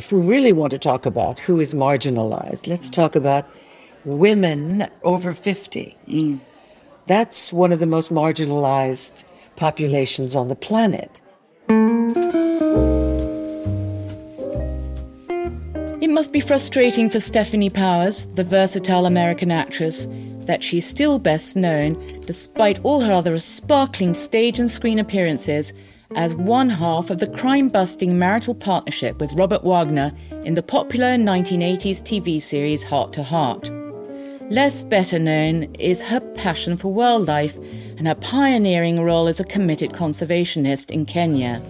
if we really want to talk about who is marginalized, let's talk about women over 50. Mm. That's one of the most marginalized populations on the planet. It must be frustrating for Stefanie Powers, the versatile American actress, that she's still best known, despite all her other sparkling stage and screen appearances, as one half of the crime busting marital partnership with Robert Wagner in the popular 1980s TV series Hart to Hart. Less better known is her passion for wildlife and her pioneering role as a committed conservationist in Kenya.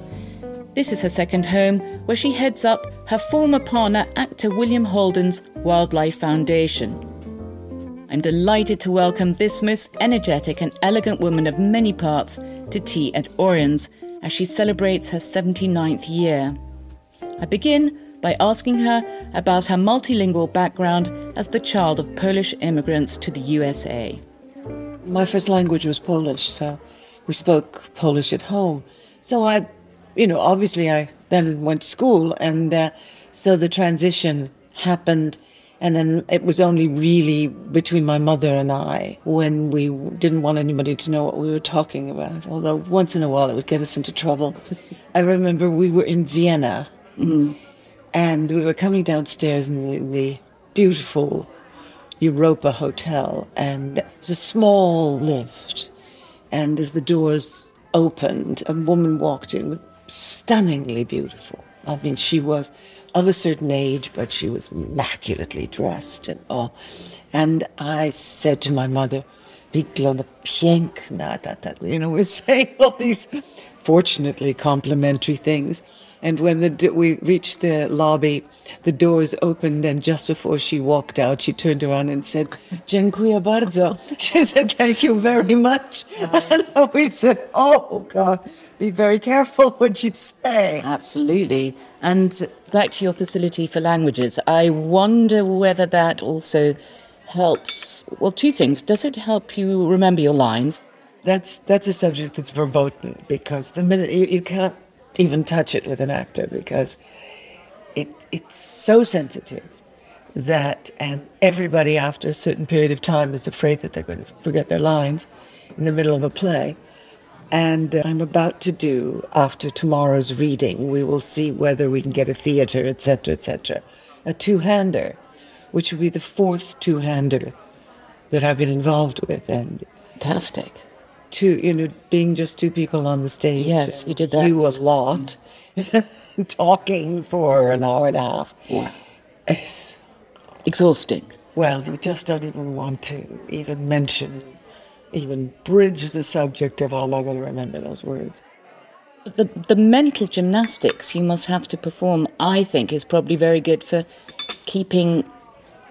This is her second home, where she heads up her former partner, actor William Holden's Wildlife Foundation. I'm delighted to welcome this most energetic and elegant woman of many parts to Tea at Auriens as she celebrates her 79th year. I begin by asking her about her multilingual background as the child of Polish immigrants to the USA. My first language was Polish, so we spoke Polish at home. So I you know, obviously I then went to school, and uh, so the transition happened. And then it was only really between my mother and I when we didn't want anybody to know what we were talking about. Although once in a while it would get us into trouble. I remember we were in Vienna mm-hmm. and we were coming downstairs in the, the beautiful Europa Hotel, and it was a small lift. And as the doors opened, a woman walked in stunningly beautiful. I mean, she was of a certain age, but she was immaculately dressed and all. And I said to my mother, Wygląda piękna, that, you know, we're saying all these fortunately complimentary things. And when the, we reached the lobby, the doors opened, and just before she walked out, she turned around and said, Dziękuję bardzo. She said, Thank you very much. And we said, Oh, God be very careful what you say. Absolutely. And back to your facility for languages, I wonder whether that also helps. Well, two things. Does it help you remember your lines? That's that's a subject that's verboten because the minute you, you can't even touch it with an actor because it it's so sensitive that and everybody after a certain period of time is afraid that they're going to forget their lines in the middle of a play. And uh, I'm about to do, after tomorrow's reading, we will see whether we can get a theater, etc., etc., a two hander, which will be the fourth two hander that I've been involved with. And fantastic. Two, you know, being just two people on the stage. Yes, you did that. You a lot, talking for an hour and a half. Wow. It's exhausting. Well, you just don't even want to even mention even bridge the subject of how am I going to remember those words. The, the mental gymnastics you must have to perform, I think, is probably very good for keeping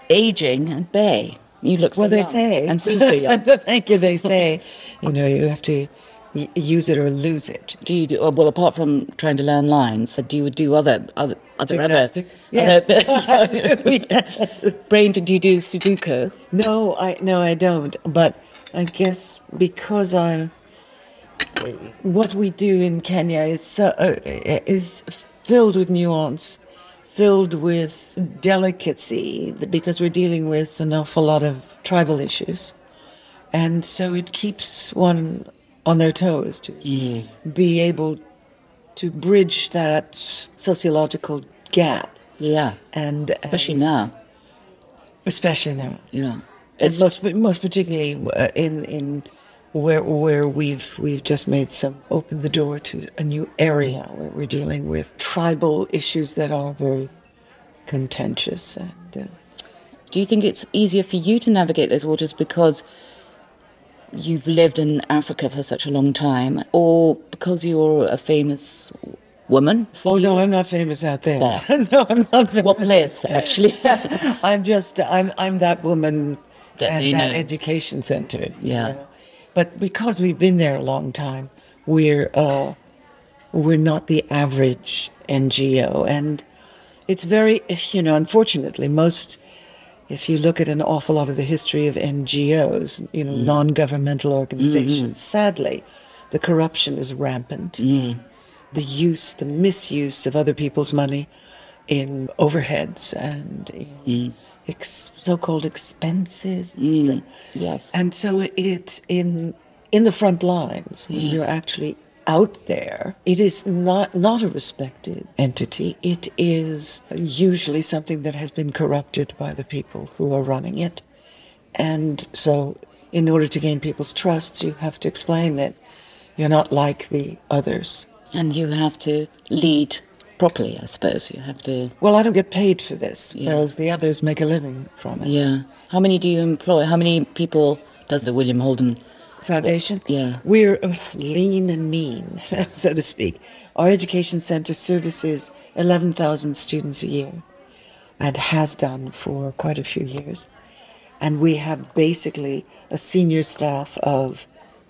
aging at bay. You look so well. They say, and seem so young. Thank you. They say, you know, you have to use it or lose it. Do you do oh, well apart from trying to learn lines? Do you do other other other Gymnastics? Yes. Other, brain? Do you do Sudoku? No, I no, I don't. But I guess because I, what we do in Kenya is uh, is filled with nuance, filled with delicacy, because we're dealing with an awful lot of tribal issues, and so it keeps one on their toes to mm. be able to bridge that sociological gap. Yeah, and especially and now. Especially now. Yeah. It's most, most particularly uh, in in where where we've we've just made some opened the door to a new area where we're dealing with tribal issues that are very contentious. And, uh, Do you think it's easier for you to navigate those waters because you've lived in Africa for such a long time, or because you're a famous woman? Oh no, I'm not famous out there. there. no, I'm not. Famous. What place, actually? I'm just I'm I'm that woman that, at that know. education center. Yeah. But because we've been there a long time, we're uh, we're not the average NGO, and it's very you know unfortunately most. If you look at an awful lot of the history of NGOs, you know, mm. non-governmental organizations, mm-hmm. sadly, the corruption is rampant. Mm. The use, the misuse of other people's money in overheads and in ex- so-called expenses. Mm, yes. And so it's in in the front lines when Yes. you're actually out there. It is not not a respected entity. It is usually something that has been corrupted by the people who are running it. And so in order to gain people's trust, you have to explain that you're not like the others. And you have to lead properly, I suppose. You have to. Well, I don't get paid for this, Yeah. whereas the others make a living from it. Yeah. How many do you employ? How many people does the William Holden? Foundation. Yeah. We're uh, lean and mean, so to speak. Our education center services 11,000 students a year and has done for quite a few years. And we have basically a senior staff of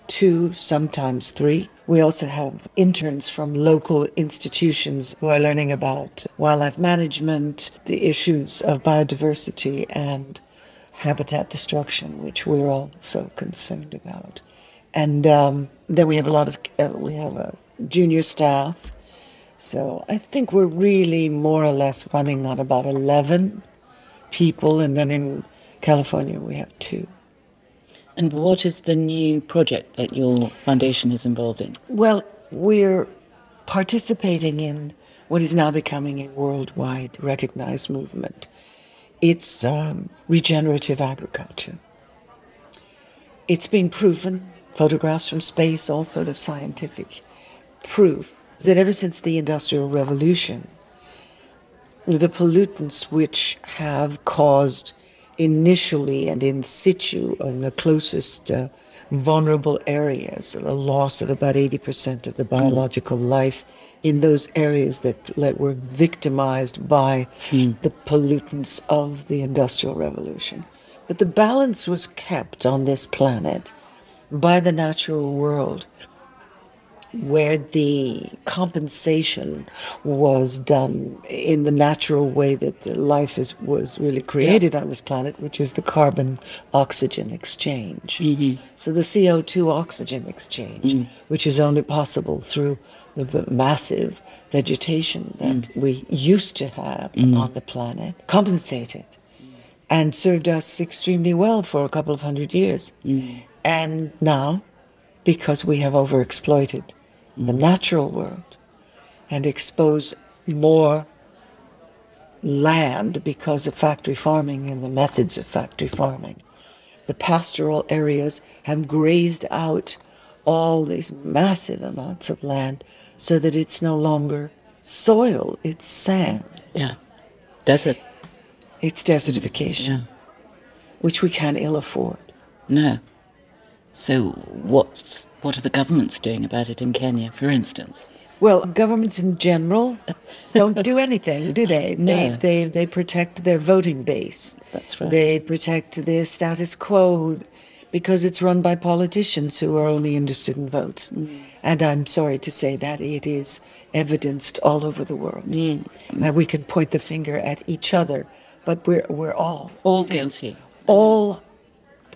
two, sometimes three. We also have interns from local institutions who are learning about wildlife management, the issues of biodiversity, and habitat destruction, which we're all so concerned about. And um, then we have a lot of uh, we have a junior staff. So I think we're really more or less running on about eleven people, and then in California we have two. And what is the new project that your foundation is involved in? Well, we're participating in what is now becoming a worldwide recognized movement. It's um, regenerative agriculture. It's been proven, photographs from space, all sort of scientific proof, that ever since the Industrial Revolution, the pollutants which have caused initially and in situ in the closest uh, vulnerable areas a loss of about 80% of the biological life in those areas that, that were victimized by the pollutants of the industrial revolution. But the balance was kept on this planet by the natural world where the compensation was done in the natural way that life is was really created on this planet, which is the carbon oxygen exchange. Mm-hmm. So the CO two oxygen exchange, mm-hmm. which is only possible through the massive vegetation that mm. we used to have mm-hmm. on the planet, compensated and served us extremely well for a couple of hundred years. And now, because we have overexploited the natural world and expose more land because of factory farming and the methods of factory farming, the pastoral areas have grazed out all these massive amounts of land so that it's no longer soil, it's sand. Yeah. Desert. It's desertification, Yeah. which we can't ill afford. No. So what's what are the governments doing about it in Kenya, for instance? Well, governments in general don't do anything, do they? They, No. they, they protect their voting base. That's right. They protect the status quo because it's run by politicians who are only interested in votes. Mm. And I'm sorry to say that it is evidenced all over the world. Mm. Now, we can point the finger at each other, but we're, we're all All guilty. all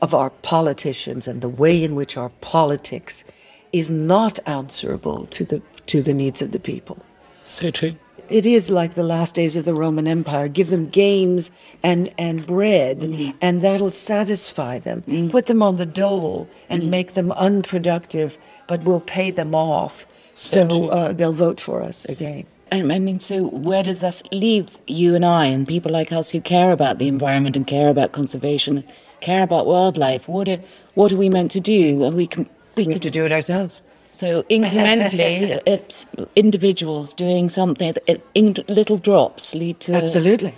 of our politicians and the way in which our politics is not answerable to the to the needs of the people. So true. It is like the last days of the Roman Empire. Give them games and, and bread, mm-hmm. and that'll satisfy them. Mm-hmm. Put them on the dole and mm-hmm. make them unproductive, but we'll pay them off so uh, they'll vote for us again. I I mean, so where does that leave you and I and people like us who care about the environment and care about conservation, care about wildlife? What are, what are we meant to do? And we can we We have can to do it ourselves. so incrementally, it's individuals doing something. In little drops lead to. Absolutely.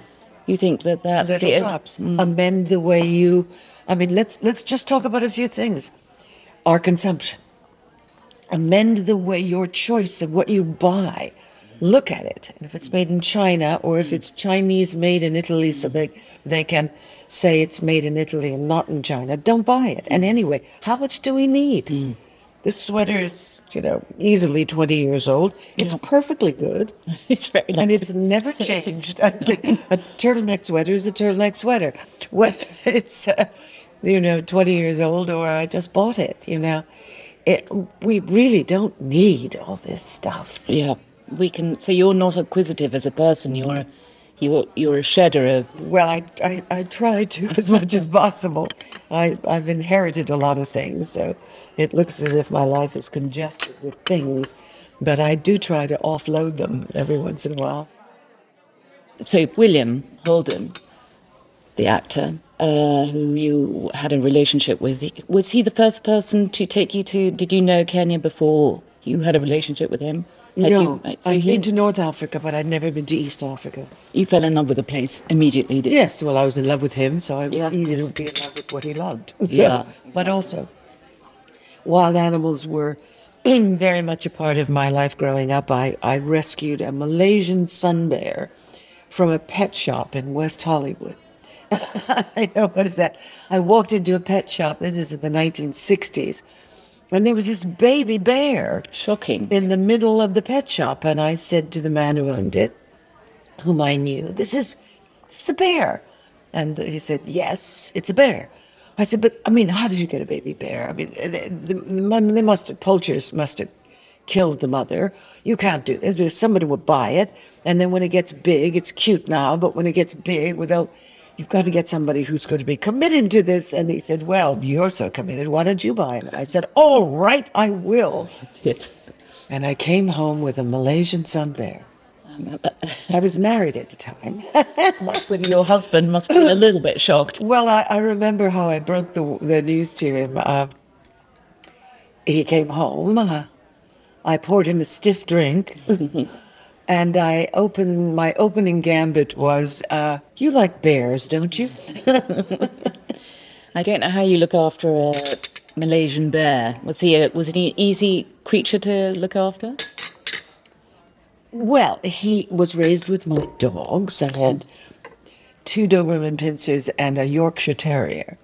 you think that that's little the drops. Mm. Amend the way you. I mean, let's let's just talk about a few things. Our consumption. Amend the way your choice of what you buy. Look at it, and if it's made in China or if it's Chinese made in Italy, so they they can say it's made in Italy and not in China. Don't buy it. And anyway, how much do we need? This sweater is, you know, easily twenty years old. It's perfectly good. It's very nice. And it's never So changed. a turtleneck sweater is a turtleneck sweater. Whether it's, uh, you know, 20 years old or I just bought it, you know. It, we really don't need all this stuff. Yeah, we can. So you're not acquisitive as a person. You're You're, you're a shedder of. Well, I, I, I try to as much as possible. I, I've inherited a lot of things, so it looks as if my life is congested with things, but I do try to offload them every once in a while. So, William Holden, the actor, uh, who you had a relationship with, was he the first person to take you to? Did you know Kenya before you had a relationship with him? Had no, you, so I've been to North Africa, but I'd never been to East Africa. you fell in love with the place immediately, did Yes, well, I was in love with him, so I was Yeah. easy to be in love with what he loved. Yeah. but also, wild animals were very much a part of my life growing up. I, I rescued a Malaysian sun bear from a pet shop in West Hollywood. I know, what is that? I walked into a pet shop, this is in the 1960s, and there was this baby bear Shocking. in the middle of the pet shop. And I said to the man who owned it, whom I knew, this is, this is a bear. And he said, yes, it's a bear. I said, but I mean, how did you get a baby bear? I mean, the, the, the- they must have, poachers must have killed the mother. You can't do this because somebody would buy it. And then when it gets big, it's cute now, but when it gets big, without, you've got to get somebody who's going to be committed to this. And he said, well, you're so committed. Why don't you buy it? I said, all right, I will. And I came home with a Malaysian sun bear. I was married at the time. Your husband must have been a little bit shocked. well, I, I remember how I broke the, the news to him. Uh, he came home. Uh, I poured him a stiff drink. and I opened, my opening gambit was, uh, You like bears, don't you? I don't know how you look after a Malaysian bear. Was he a, was he an easy creature to look after? Well, he was raised with my dogs. I had two Doberman Pinschers and a Yorkshire Terrier.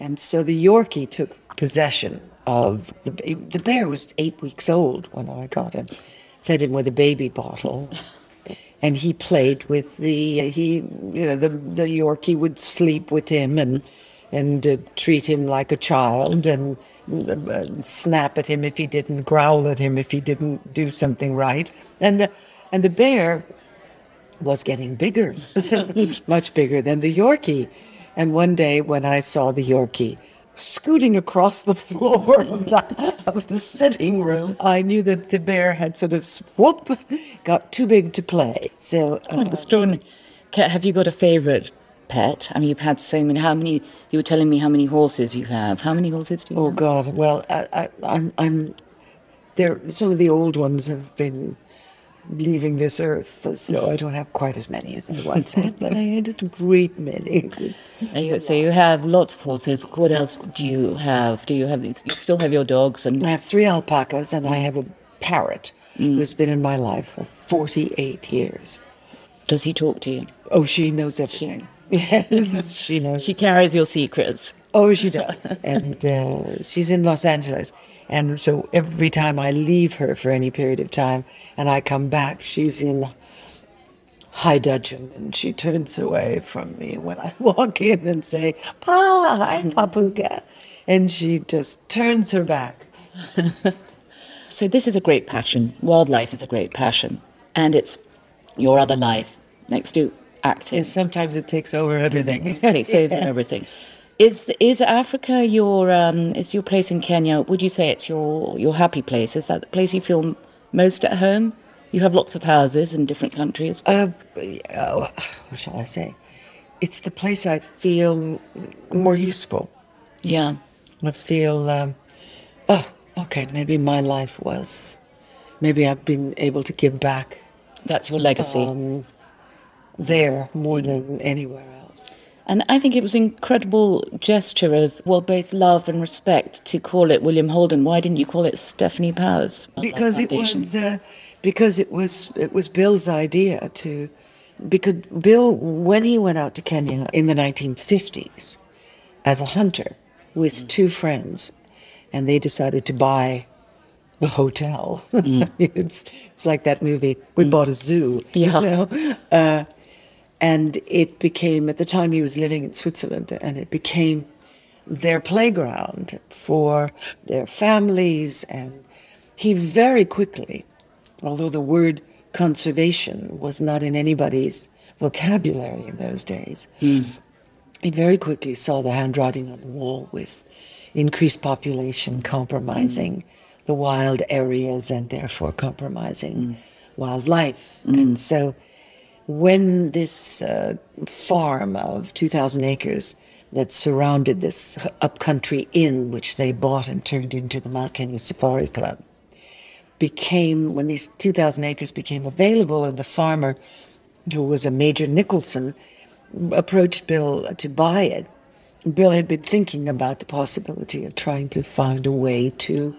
And so the Yorkie took possession of the the bear was eight weeks old when I got him, fed him with a baby bottle, and he played with the he you know the the Yorkie would sleep with him and and uh, treat him like a child and uh, snap at him if he didn't growl at him if he didn't do something right and uh, and the bear was getting bigger, much bigger than the Yorkie. And one day when I saw the Yorkie scooting across the floor of the, of the sitting room, I knew that the bear had sort of whoop got too big to play. So uh. Ca- Have you got a favourite pet? I mean, you've had so many. How many? You were telling me how many horses you have. How many horses do you Oh have? God! Well, I, I, I'm, I'm. There, some of the old ones have been leaving this earth, so I don't have quite as many as I once had, but I had a great many. You- So you have lots of horses. What else do you have? Do you have? You still have your dogs and I have three alpacas, and I have a parrot who's been in my life for 48 years. does he talk to you? Oh, she knows everything. Yes, she knows. She carries your secrets. Oh, she does. and uh, she's in Los Angeles. And so every time I leave her for any period of time and I come back, she's in high dudgeon and she turns away from me when I walk in and say, Pa, hi, Papuka. And she just turns her back. So this is a great passion. Wildlife is a great passion, and it's your other life next to acting. And sometimes it takes over everything. It takes over everything. Is is Africa your um, is your place in Kenya? Would you say it's your your happy place? Is that the place you feel most at home? You have lots of houses in different countries. Uh, oh, what shall I say? It's the place I feel more useful. Yeah. I feel, um, oh, okay, maybe my life was, maybe I've been able to give back That's your legacy. Um, there more than anywhere else. And I think it was an incredible gesture of, well, both love and respect to call it William Holden. Why didn't you call it Stefanie Powers? Because it was, uh, because it was, it was Bill's idea to, because Bill, when he went out to Kenya in the 1950s as a hunter with two friends, and they decided to buy a hotel. it's it's like that movie. We bought a zoo. Yeah. You know? uh, and it became at the time he was living in Switzerland, and it became their playground for their families. And he very quickly, although the word conservation was not in anybody's vocabulary in those days. Hmm. He very quickly saw the handwriting on the wall with increased population compromising hmm. the wild areas and therefore compromising hmm. wildlife. And so when this uh, farm of 2,000 acres that surrounded this upcountry inn, which they bought and turned into the Mount Safari Club, became, when these 2,000 acres became available, and the farmer, who was a Major Nicholson, approached Bill to buy it. Bill had been thinking about the possibility of trying to find a way to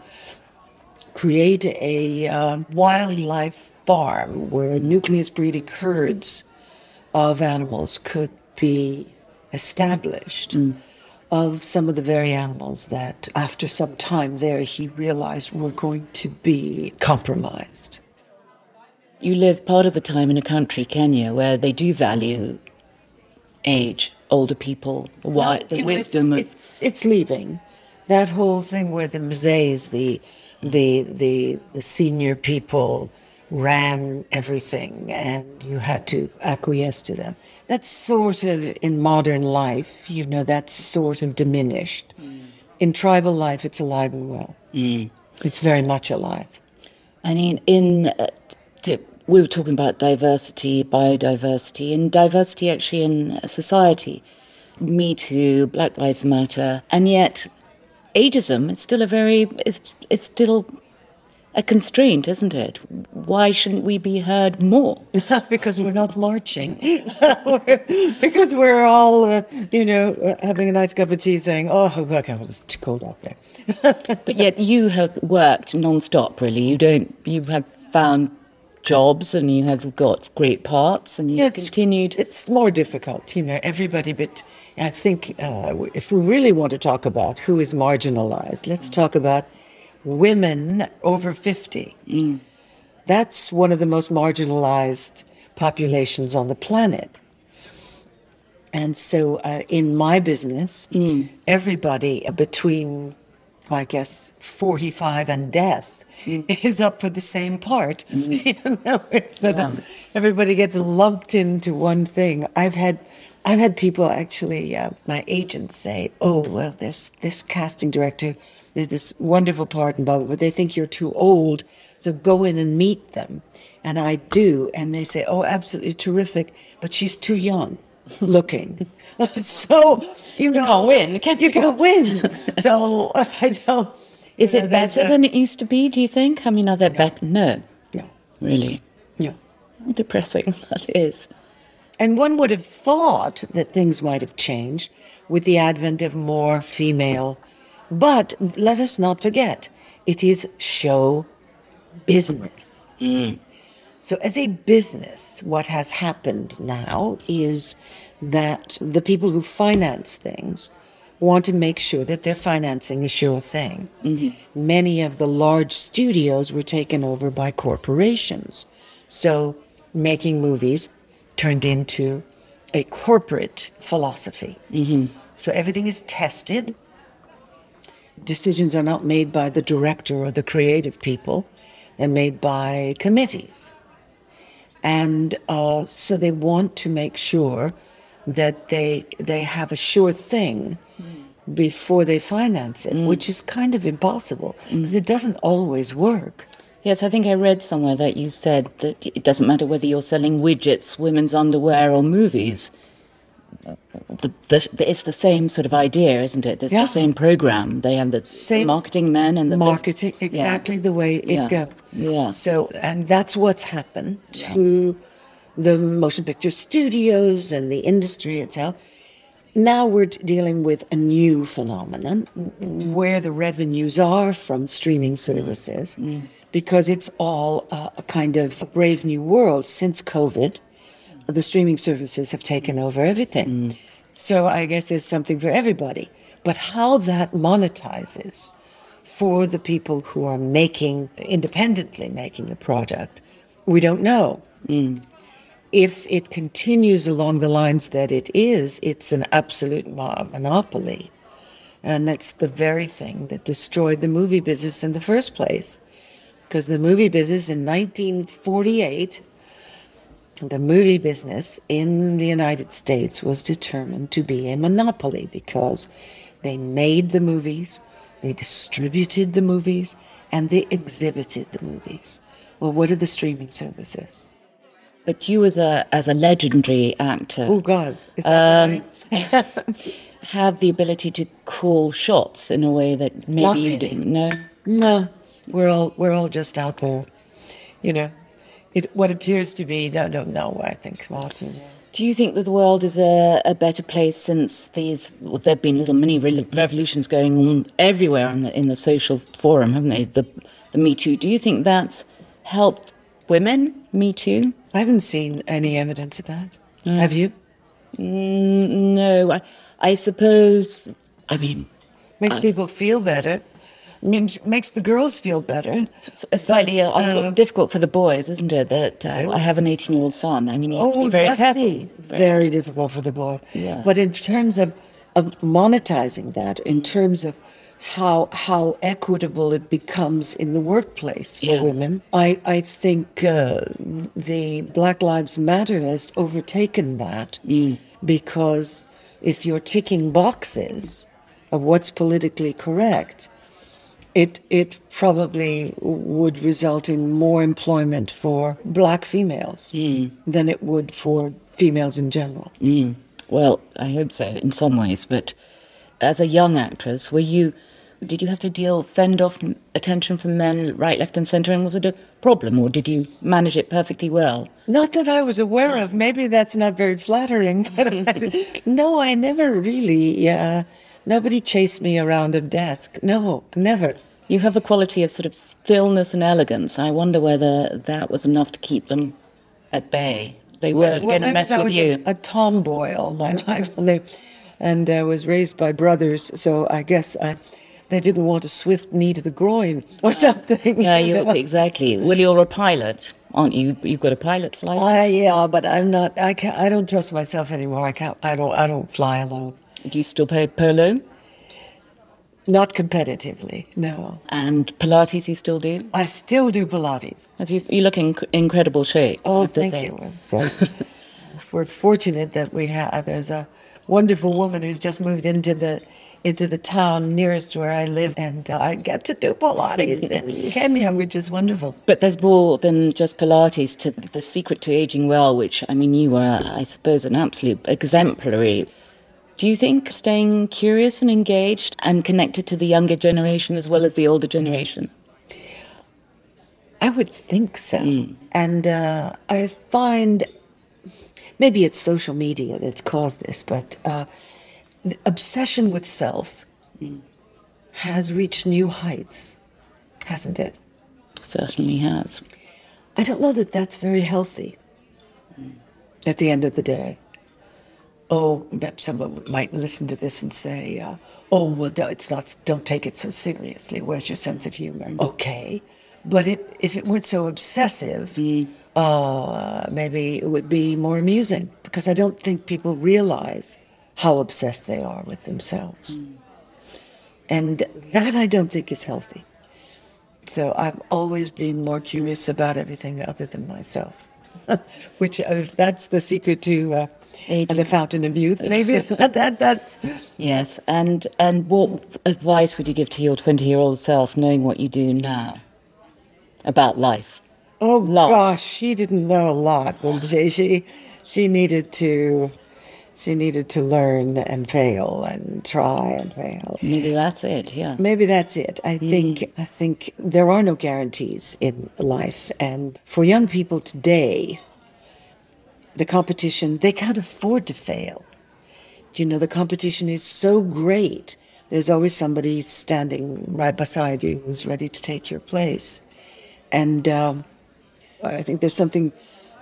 create a uh, wildlife farm where nucleus breeding herds of animals could be established mm. of some of the very animals that after some time there he realized were going to be compromised. You live part of the time in a country, Kenya, where they do value age, older people, wi- the know, wisdom it's, of. it's, it's leaving. That whole thing where the mzees, the, mm. the, the, the senior people ran everything and you had to acquiesce to them. That's sort of in modern life, you know, that's sort of diminished. In tribal life, it's alive and well. It's very much alive. I mean, in uh, we were talking about diversity, biodiversity, and diversity actually in society. Me Too, Black Lives Matter, and yet ageism is still a very it's it's still a constraint, isn't it? Why shouldn't we be heard more? because we're not marching. We're- because we're all, uh, you know, uh, having a nice cup of tea saying, oh, okay, well, it's too cold out there. But yet you have worked non-stop. Really, you don't. You have found jobs, and you have got great parts, and you've Yeah, it's- continued. It's more difficult, you know, everybody, but I think uh, if we really want to talk about who is marginalized, let's talk about women over 50. That's one of the most marginalized populations on the planet. And so uh, in my business, everybody between, I guess, 45 and death is up for the same part. you know, it's that everybody gets lumped into one thing. I've had, I've had people actually, uh, my agents say, "Oh, well, there's this casting director, there's this wonderful part blah blah," but they think you're too old, so go in and meet them. And I do, and they say, "Oh, absolutely terrific," but she's too young looking. so you know, can't win, Can't you? can't win. so I don't. Is you know, it better than it used to be? Do you think? I mean, are they better? No, No, really. no. Depressing that is. And one would have thought that things might have changed with the advent of more female. But let us not forget, it is show business. Mm. So, as a business, what has happened now is that the people who finance things want to make sure that they're financing a sure thing. Mm-hmm. Many of the large studios were taken over by corporations. So, making movies turned into a corporate philosophy. Mm-hmm. So, everything is tested. Decisions are not made by the director or the creative people, they're made by committees. And uh, so they want to make sure that they they have a sure thing hmm. before they finance it, hmm. which is kind of impossible hmm. because it doesn't always work. Yes, I think I read somewhere that you said that it doesn't matter whether you're selling widgets, women's underwear, or movies. The, the, it's the same sort of idea, isn't it? It's Yeah. the same program. They have the Same marketing men and the marketing exactly the way it Yeah. goes. Yeah. So, and that's what's happened to the motion picture studios and the industry itself. Now we're dealing with a new phenomenon where the revenues are from streaming services because it's all uh, a kind of brave new world since COVID. The streaming services have taken over everything. Mm. So I guess there's something for everybody. But how that monetizes for the people who are making, independently making the product, we don't know. Mm. If it continues along the lines that it is, it's an absolute monopoly. And that's the very thing that destroyed the movie business in the first place. Because the movie business in 1948 the movie business in the United States was determined to be a monopoly because they made the movies, they distributed the movies, and they exhibited the movies. Well, what are the streaming services? But you, as a as a legendary actor, Oh God! Um, have the ability to call shots in a way that maybe you didn't know. no, we're all we're all just out there, you know. It what appears to be. No, no, no. I think not. know. Do you think that the world is a, a better place since these? Well, there've been little mini re- revolutions going on everywhere in the in the social forum, haven't they? The the Me Too. Do you think that's helped women? Me Too. I haven't seen any evidence of that. Have you? Mm, no, I, I suppose. I mean, Makes people feel better. Means makes the girls feel better. it's it's slightly uh, uh, difficult for the boys, isn't it? That uh, I have an eighteen-year-old son. I mean, he has to Oh, be very careful. very difficult for the boy. Yeah. But in terms of of monetizing that, in terms of how how equitable it becomes in the workplace for Yeah. women, I I think uh, the Black Lives Matter has overtaken that Mm. because if you're ticking boxes of what's politically correct. It it probably would result in more employment for black females than it would for females in general. Well, I hope so in some ways, but as a young actress, were you did you have to deal fend off attention from men right, left, and centre, and was it a problem, or did you manage it perfectly well? Not that I was aware of. Maybe that's not very flattering. But I, no, I never really. Uh, nobody chased me around a desk. No, never. You have a quality of sort of stillness and elegance. I wonder whether that was enough to keep them at bay. They were going to mess with you. A, a tomboy all my life, and, I uh, was raised by brothers, so I guess I, they didn't want a swift knee to the groin or something. yeah, you exactly. Well, you're a pilot, aren't you? You've got a pilot's license. I, yeah, but I'm not. I can't. I don't trust myself anymore. I can't. I don't. I don't fly alone. Do you still play polo Not competitively. No. and Pilates? You still do? I still do Pilates. You, look in incredible shape. Oh, thank say. you. We're fortunate that we have. There's a wonderful woman who's just moved into the into the town nearest where I live, and uh, I get to do Pilates in Kenya, which is wonderful. But there's more than just Pilates to the secret to aging well, which I mean, you are, I suppose, an absolute exemplary. Do you think staying curious and engaged and connected to the younger generation as well as the older generation? I would think so. And uh, I find maybe it's social media that's caused this, but uh, the obsession with self has reached new heights, hasn't it? Certainly has. I don't know that that's very healthy at the end of the day. Oh, someone might listen to this and say, uh, oh, well, it's not, don't take it so seriously. Where's your sense of humor? Okay. But it, if it weren't so obsessive, uh, maybe it would be more amusing because I don't think people realize how obsessed they are with themselves. And that I don't think is healthy. So I've always been more curious about everything other than myself. Which, if that's the secret to uh, Aging. the fountain of youth, maybe that, that that's Yes, and and what advice would you give to your twenty-year-old self, knowing what you do now about life? oh Love. gosh, she didn't know a lot. Well, she, she she needed to she needed to learn and fail and try and fail. Maybe that's it. Yeah. Maybe that's it. I mm. think I think there are no guarantees in life, and for young people today, the competition they can't afford to fail. You know, the competition is so great. There's always somebody standing right beside you who's ready to take your place, and um, I think there's something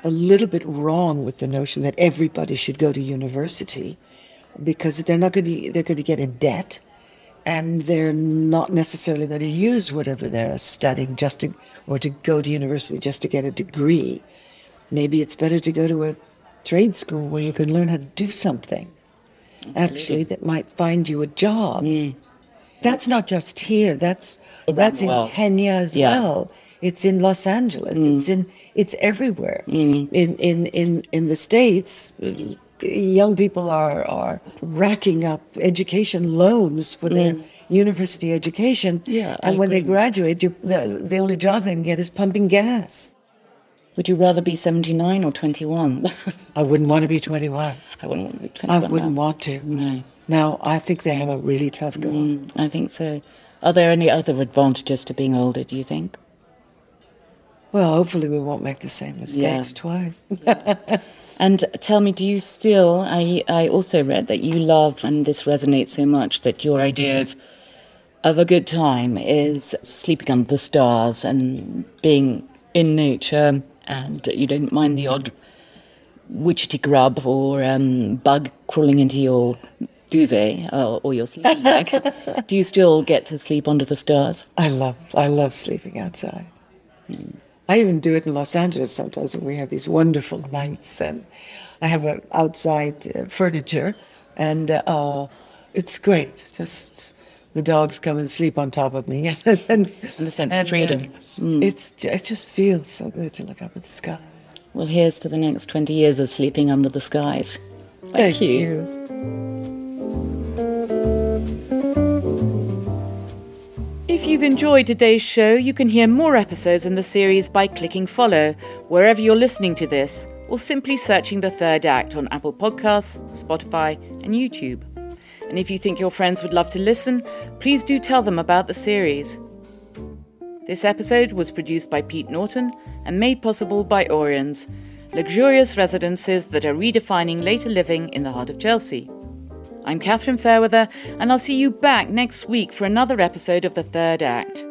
a little bit wrong with the notion that everybody should go to university because they're not going to they're going to get in debt and they're not necessarily going to use whatever they're studying just to or to go to university just to get a degree maybe it's better to go to a trade school where you can learn how to do something actually that might find you a job mm. that's not just here that's that's in. Kenya as Yeah. well It's in Los Angeles. It's mm. in it's everywhere. Mm. In in in in the states, young people are are racking up education loans for their university education. Yeah, I and when they graduate, you, the the only job they can get is pumping gas. Would you rather be 79 or 21? I wouldn't want to be twenty one. I wouldn't want to be I wouldn't now. want to. No. No, I think they have a really tough go. Mm, I think so. Are there any other advantages to being older, do you think? Well, hopefully we won't make the same mistakes Yeah. twice. And tell me, do you still? I, I also read that you love, and this resonates so much, that your idea of, of a good time is sleeping under the stars and being in nature, and you don't mind the odd witchetty grub or um, bug crawling into your duvet uh, or your sleeping bag. do you still get to sleep under the stars? I love I love sleeping outside. I even do it in Los Angeles sometimes when we have these wonderful nights, and I have a outside uh, furniture, and uh, uh, it's great. Just the dogs come and sleep on top of me, and, and a sense and, uh, freedom. It's it just feels so good to look up at the sky. Well, here's to the next 20 years of sleeping under the skies. Thank, you. If you've enjoyed today's show, you can hear more episodes in the series by clicking follow wherever you're listening to this, or simply searching the third act on Apple Podcasts, Spotify, and YouTube. And if you think your friends would love to listen, please do tell them about the series. This episode was produced by Pete Norton and made possible by Auriens, luxurious residences that are redefining later living in the heart of Chelsea. I'm Catherine Fairweather, and I'll see you back next week for another episode of The Third Act.